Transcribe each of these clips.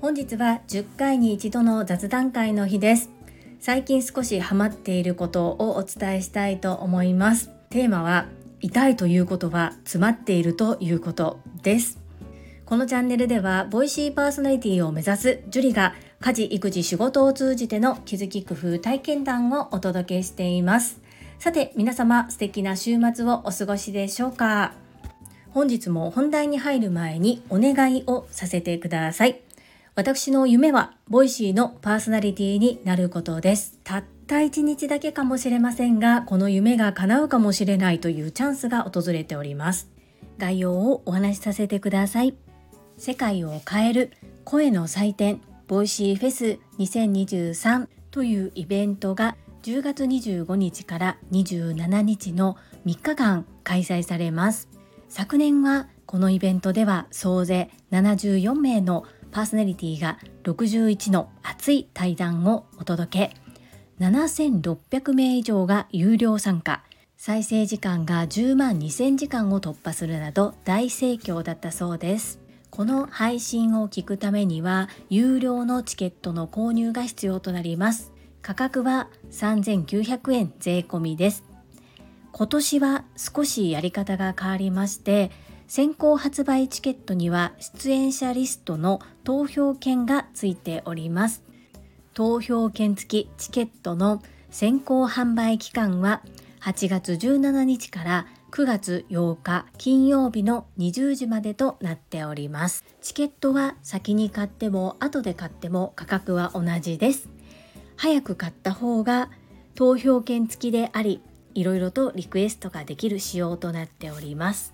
本日は10回に一度の雑談会の日です。最近少しハマっていることをお伝えしたいと思います。テーマは痛いということは詰まっているということです。このチャンネルではボイシーパーソナリティを目指すジュリが家事育児仕事を通じての気づき工夫体験談をお届けしています。さて皆様素敵な週末をお過ごしでしょうか？本日も本題に入る前にお願いをさせてください。私の夢はボイシーのパーソナリティになることです。たった一日だけかもしれませんがこの夢が叶うかもしれないというチャンスが訪れております。概要をお話しさせてください。世界を変える声の祭典ボイシーフェス2023というイベントが10月25日から27日の3日間開催されます。昨年はこのイベントでは総勢74名のパーソナリティが61の熱い対談をお届け。7600名以上が有料参加。再生時間が10万2000時間を突破するなど大盛況だったそうです。この配信を聞くためには有料のチケットの購入が必要となります。価格は3900円税込みです。今年は少しやり方が変わりまして先行発売チケットには出演者リストの投票券がついております。投票券付きチケットの先行販売期間は8月17日から9月8日金曜日の20時までとなっております。チケットは先に買っても後で買っても価格は同じです。早く買った方が投票券付きでありいろいろとリクエストができる仕様となっております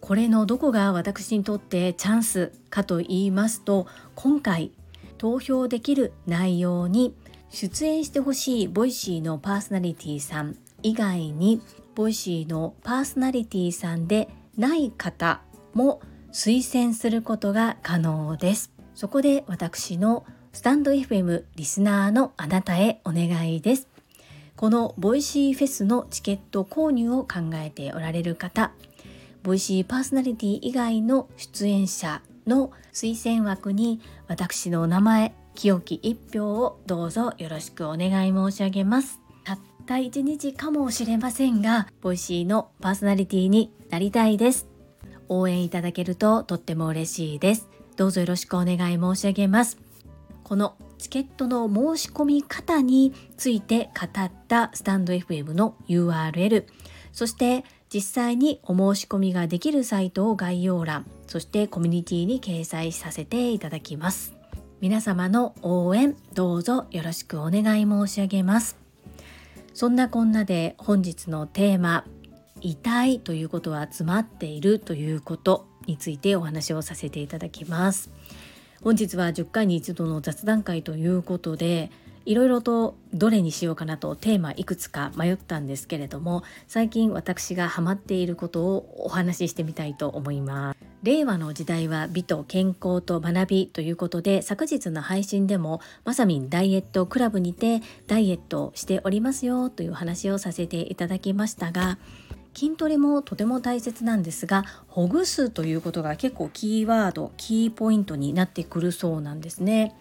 これのどこが私にとってチャンスかと言いますと今回投票できる内容に出演してほしいボイシーのパーソナリティさん以外にボイシーのパーソナリティさんでない方も推薦することが可能ですそこで私のスタンド FM リスナーのあなたへお願いです。このボイシーフェスのチケット購入を考えておられる方、ボイシーパーソナリティ以外の出演者の推薦枠に私のお名前、清き一票をどうぞよろしくお願い申し上げます。たった一日かもしれませんが、ボイシーのパーソナリティになりたいです。応援いただけるととっても嬉しいです。どうぞよろしくお願い申し上げます。このチケットの申し込み方について語ったスタンド FM の URL そして実際にお申し込みができるサイトを概要欄そしてコミュニティに掲載させていただきます。皆様の応援どうぞよろしくお願い申し上げます。そんなこんなで本日のテーマ痛いということは詰まっているということについてお話をさせていただきます。本日は10回に一度の雑談会ということでいろいろとどれにしようかなとテーマいくつか迷ったんですけれども最近私がハマっていることをお話ししてみたいと思います。令和の時代は美と健康と学びということで昨日の配信でもまさみんダイエットクラブにてダイエットしておりますよという話をさせていただきましたが筋トレもとても大切なんですがほぐすということが結構キーワードキーポイントになってくるそうなんですね。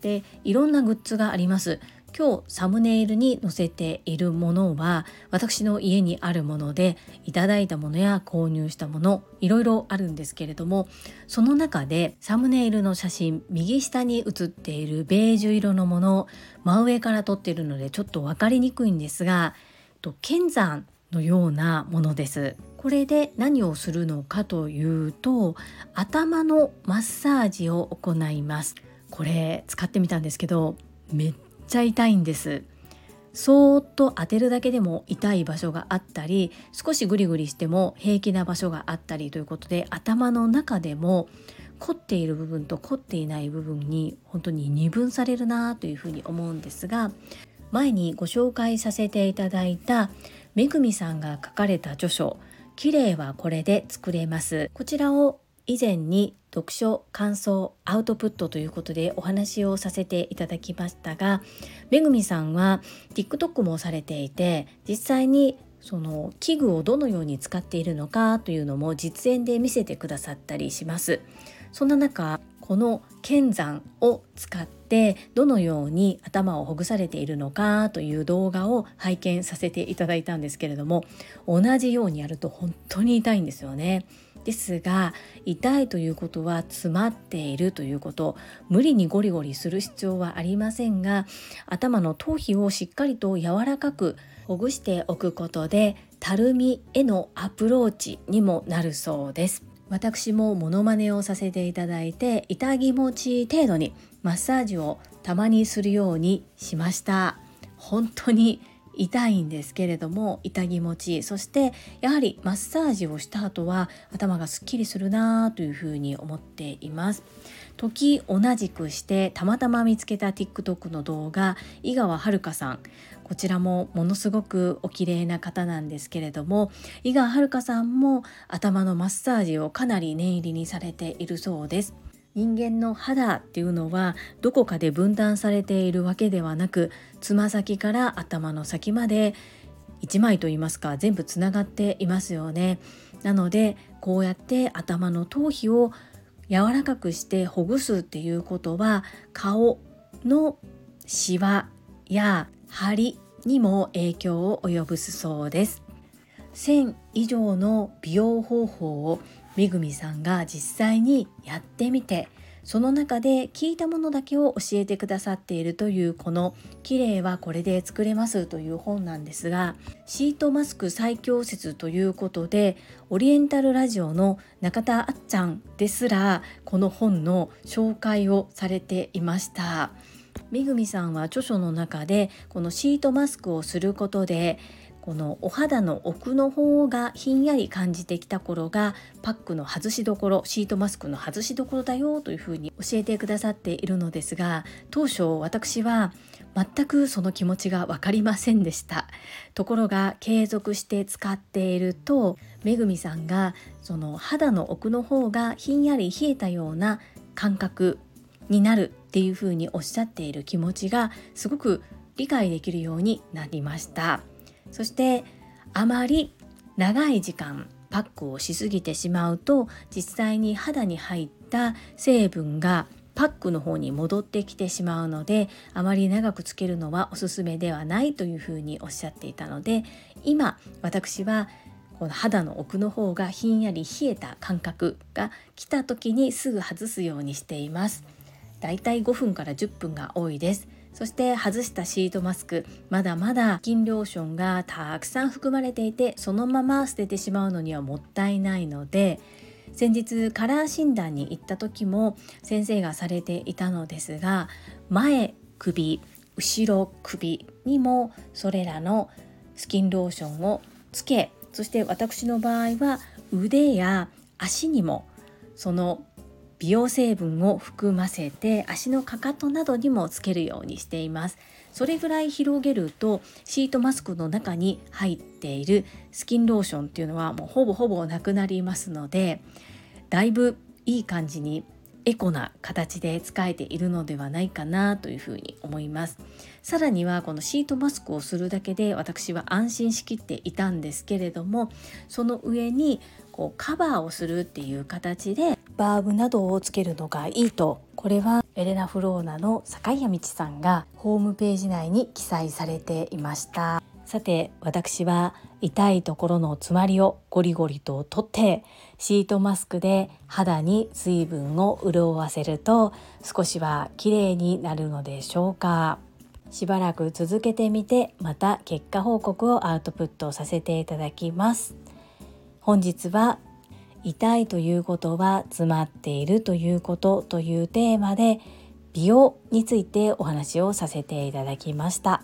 でいろんなグッズがあります。今日サムネイルに載せているものは私の家にあるものでいただいたものや購入したものいろいろあるんですけれどもその中でサムネイルの写真右下に写っているベージュ色のもの真上から撮っているのでちょっと分かりにくいんですが剣山のようなものです。これで何をするのかというと頭のマッサージを行います。これ使ってみたんですけどめっちゃ痛いんです。そーっと当てるだけでも痛い場所があったり少しグリグリしても平気な場所があったりということで頭の中でも凝っている部分と凝っていない部分に本当に二分されるなというふうに思うんですが前にご紹介させていただいためぐみさんが書かれた著書「綺麗はこれで作れます」こちらを以前に読書感想アウトプットということでお話をさせていただきましたがめぐみさんは TikTok もされていて実際にその器具をどのように使っているのかというのも実演で見せてくださったりします。そんな中この剣山を使ってどのように頭をほぐされているのかという動画を拝見させていただいたんですけれども同じようにやると本当に痛いんですよね。ですが痛いということは詰まっているということ無理にゴリゴリする必要はありませんが頭の頭皮をしっかりと柔らかくほぐしておくことでたるみへのアプローチにもなるそうです私もモノマネをさせていただいて痛気持ち程度にマッサージをたまにするようにしました。本当に痛いんですけれども痛気持ち。そしてやはりマッサージをした後は頭がすっきりするなというふうに思っています。時同じくしてたまたま見つけた TikTok の動画井川遥さん。こちらもものすごくお綺麗な方なんですけれども井川遥さんも頭のマッサージをかなり念入りにされているそうです。人間の肌っていうのはどこかで分断されているわけではなくつま先から頭の先まで1枚と言いますか全部つながっていますよね。なのでこうやって頭の頭皮を柔らかくしてほぐすっていうことは顔のシワや張りにも影響を及ぼすそうです1000以上の美容方法をめぐみさんが実際にやってみてその中で聞いたものだけを教えてくださっているというこの「綺麗はこれで作れます」という本なんですがシートマスク最強説ということでオリエンタルラジオの中田あっちゃんですらこの本の紹介をされていました。めぐみさんは著書の中でこのシートマスクをすることでこのお肌の奥の方がひんやり感じてきた頃がパックの外しどころシートマスクの外しどころだよというふうに教えてくださっているのですが当初私は全くその気持ちが分かりませんでした。ところが継続して使っているとめぐみさんがその肌の奥の方がひんやり冷えたような感覚になるっていうふうにおっしゃっている気持ちがすごく理解できるようになりましたそしてあまり長い時間パックをしすぎてしまうと実際に肌に入った成分がパックの方に戻ってきてしまうのであまり長くつけるのはおすすめではないというふうにおっしゃっていたので今私はこの肌の奥の方がひんやり冷えた感覚が来た時にすぐ外すようにしています。だいたい5分から10分が多いです。そして外したシートマスクまだまだ筋ローションがたくさん含まれていてそのまま捨ててしまうのにはもったいないので先日カラー診断に行った時も先生がされていたのですが前首後ろ首にもそれらのスキンローションをつけそして私の場合は腕や足にもその美容成分を含ませて足のかかとなどにもつけるようにしています。それぐらい広げるとシートマスクの中に入っているスキンローションっていうのはもうほぼほぼなくなりますのでだいぶいい感じにエコな形で使えているのではないかなというふうに思います。さらにはこのシートマスクをするだけで私は安心しきっていたんですけれどもその上にこうカバーをするっていう形でバーブなどをつけるのがいいと。これはエレナ・フローナの坂井谷道さんがホームページ内に記載されていました。さて私は痛いところの詰まりをゴリゴリと取ってシートマスクで肌に水分を潤わせると少しは綺麗になるのでしょうか。しばらく続けてみてまた結果報告をアウトプットさせていただきます。本日は痛いということは詰まっているということというテーマで美容についてお話をさせていただきました。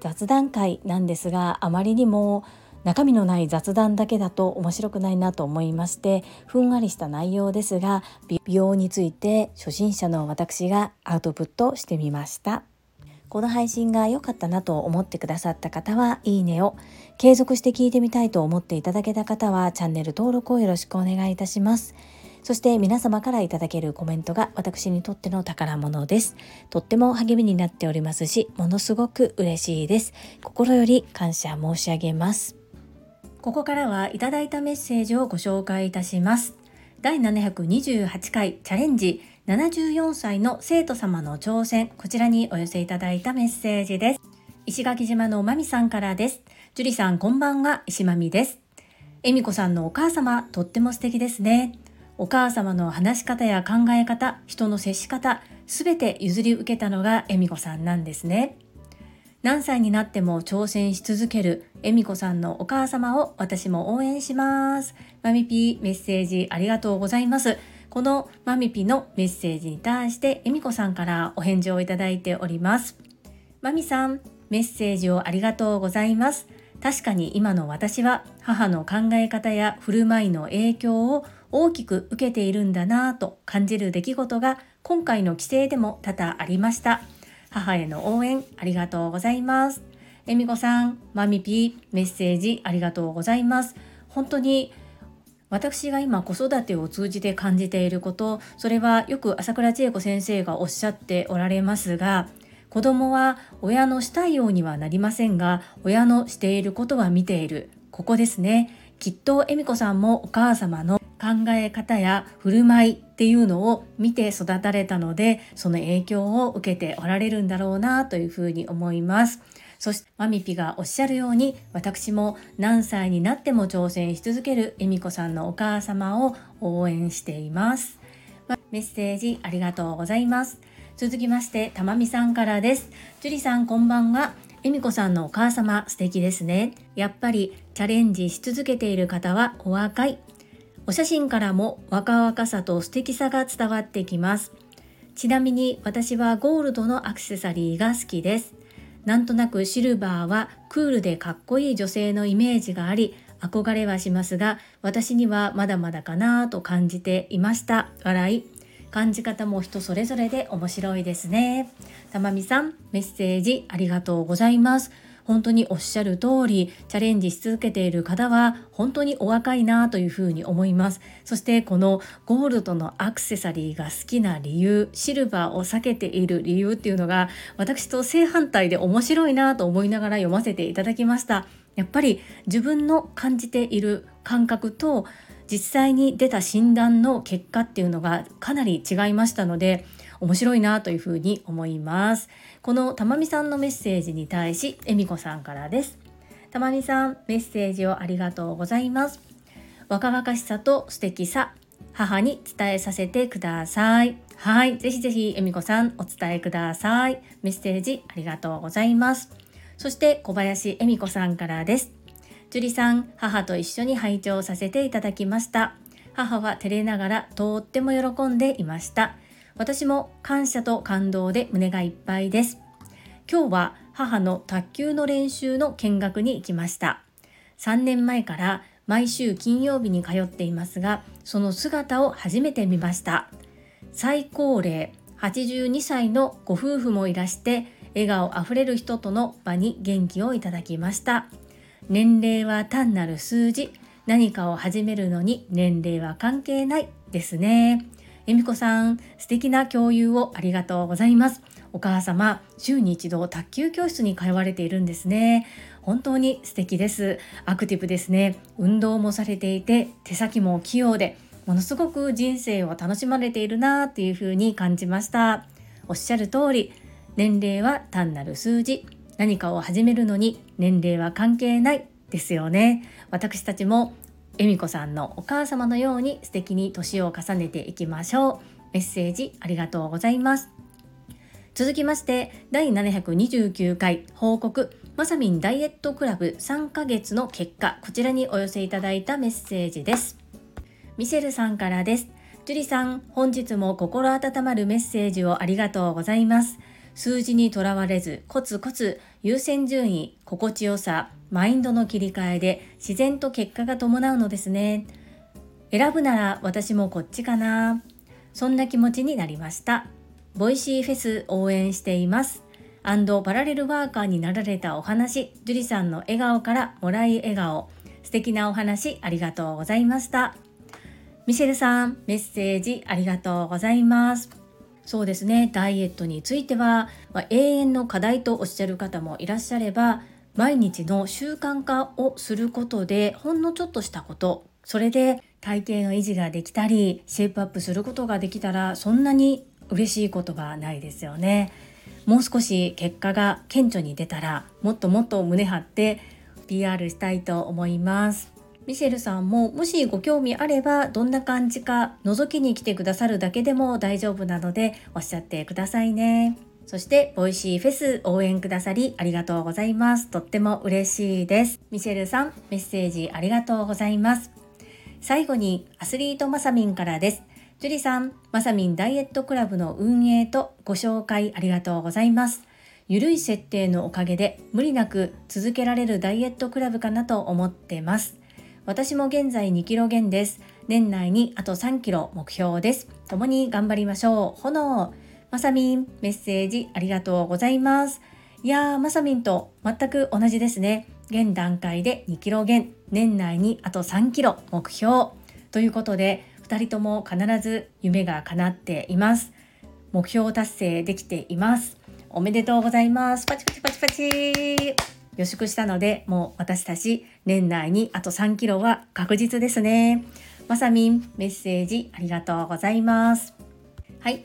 雑談会なんですがあまりにも中身のない雑談だけだと面白くないなと思いましてふんわりした内容ですが美容について初心者の私がアウトプットしてみました。この配信が良かったなと思ってくださった方はいいねを継続して聞いてみたいと思っていただけた方はチャンネル登録をよろしくお願いいたしますそして皆様からいただけるコメントが私にとっての宝物です。とっても励みになっておりますし、ものすごく嬉しいです。心より感謝申し上げます。ここからはいただいたメッセージをご紹介いたします第728回チャレンジ74歳の生徒様の挑戦こちらにお寄せいただいたメッセージです。石垣島のまみさんからです。樹里さんこんばんは。石まみです。恵美子さんのお母様とっても素敵ですね。お母様の話し方や考え方人の接し方すべて譲り受けたのが恵美子さんなんですね。何歳になっても挑戦し続ける恵美子さんのお母様を私も応援します。マミピーメッセージありがとうございます。このマミピのメッセージに対して恵美子さんからお返事をいただいておりますマミさんメッセージをありがとうございます確かに今の私は母の考え方や振る舞いの影響を大きく受けているんだなぁと感じる出来事が今回の規制でも多々ありました。母への応援ありがとうございます。えみこさん、まみぴ、メッセージありがとうございます。本当に私が今子育てを通じて感じていることそれはよく朝倉千恵子先生がおっしゃっておられますが子供は親のしたいようにはなりませんが親のしていることは見ているここですねきっと恵美子さんもお母様の考え方や振る舞いっていうのを見て育たれたのでその影響を受けておられるんだろうなというふうに思います。そしてマミピがおっしゃるように私も何歳になっても挑戦し続ける恵美子さんのお母様を応援しています。メッセージありがとうございます。続きましてたまみさんからです。樹里さんこんばんは。恵美子さんのお母様素敵ですね。やっぱりチャレンジし続けている方はお若いお写真からも若々さと素敵さが伝わってきます。ちなみに私はゴールドのアクセサリーが好きです。なんとなくシルバーはクールでかっこいい女性のイメージがあり、憧れはしますが、私にはまだまだかなと感じていました。笑い。感じ方も人それぞれで面白いですね。たまみさん、メッセージありがとうございます。本当におっしゃる通りチャレンジし続けている方は本当にお若いなというふうに思います。そしてこのゴールドのアクセサリーが好きな理由シルバーを避けている理由っていうのが私と正反対で面白いなと思いながら読ませていただきました。やっぱり自分の感じている感覚と実際に出た診断の結果っていうのがかなり違いましたので面白いなというふうに思います。このたまみさんのメッセージに対しえみこさんからです。たまみさんメッセージをありがとうございます。若々しさと素敵さ母に伝えさせてください。はいぜひぜひえみこさんお伝えください。メッセージありがとうございます。そして小林恵美子さんからです。樹里さん母と一緒に拝聴させていただきました。母は照れながらとっても喜んでいました。私も感謝と感動で胸がいっぱいです。今日は母の卓球の練習の見学に行きました。3年前から毎週金曜日に通っていますがその姿を初めて見ました。最高齢82歳のご夫婦もいらして笑顔あふれる人との場に元気をいただきました。年齢は単なる数字何かを始めるのに年齢は関係ないですね。恵美子さん、素敵な共有をありがとうございます。お母様、週に一度卓球教室に通われているんですね。本当に素敵です。アクティブですね。運動もされていて、手先も器用で、ものすごく人生を楽しまれているなというふうに感じました。おっしゃる通り、年齢は単なる数字。何かを始めるのに年齢は関係ないですよね。私たちも恵美子さんのお母様のように素敵に年を重ねていきましょう。メッセージありがとうございます。続きまして第729回報告まさみんダイエットクラブ3ヶ月の結果こちらにお寄せいただいたメッセージですミシェルさんからですジュリさん本日も心温まるメッセージをありがとうございます数字にとらわれずコツコツ優先順位心地よさマインドの切り替えで自然と結果が伴うのですね。選ぶなら私もこっちかな。そんな気持ちになりました。ボイシーフェス応援しています。 and パラレルワーカーになられたお話、樹里さんの笑顔からもらい笑顔。素敵なお話ありがとうございました。ミシェルさん、メッセージありがとうございます。そうですね、ダイエットについては、まあ、永遠の課題とおっしゃる方もいらっしゃれば、毎日の習慣化をすることでほんのちょっとしたことそれで体型の維持ができたりシェイプアップすることができたらそんなに嬉しいことはないですよねもう少し結果が顕著に出たらもっともっと胸張って PR したいと思いますミシェルさんももしご興味あればどんな感じか覗きに来てくださるだけでも大丈夫なのでおっしゃってくださいね。そして、ボイシーフェス応援くださりありがとうございます。とっても嬉しいです。ミシェルさん、メッセージありがとうございます。最後に、アスリートマサミンからです。ジュリさん、マサミンダイエットクラブの運営とご紹介ありがとうございます。ゆるい設定のおかげで無理なく続けられるダイエットクラブかなと思ってます。私も現在2キロ減です。年内にあと3キロ目標です。共に頑張りましょう。炎まさみん、メッセージありがとうございます。いやー、まさみんと全く同じですね。現段階で2キロ減、年内にあと3キロ目標。ということで、2人とも必ず夢が叶っています。目標達成できています。おめでとうございます。パチパチパチパチ。予祝したので、もう私たち年内にあと3キロは確実ですね。まさみん、メッセージありがとうございます。はい、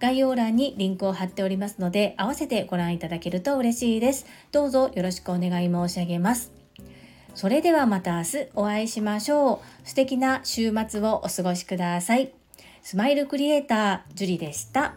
概要欄にリンクを貼っておりますので、合わせてご覧いただけると嬉しいです。どうぞよろしくお願い申し上げます。それではまた明日お会いしましょう。素敵な週末をお過ごしください。スマイルクリエイター、ジュリでした。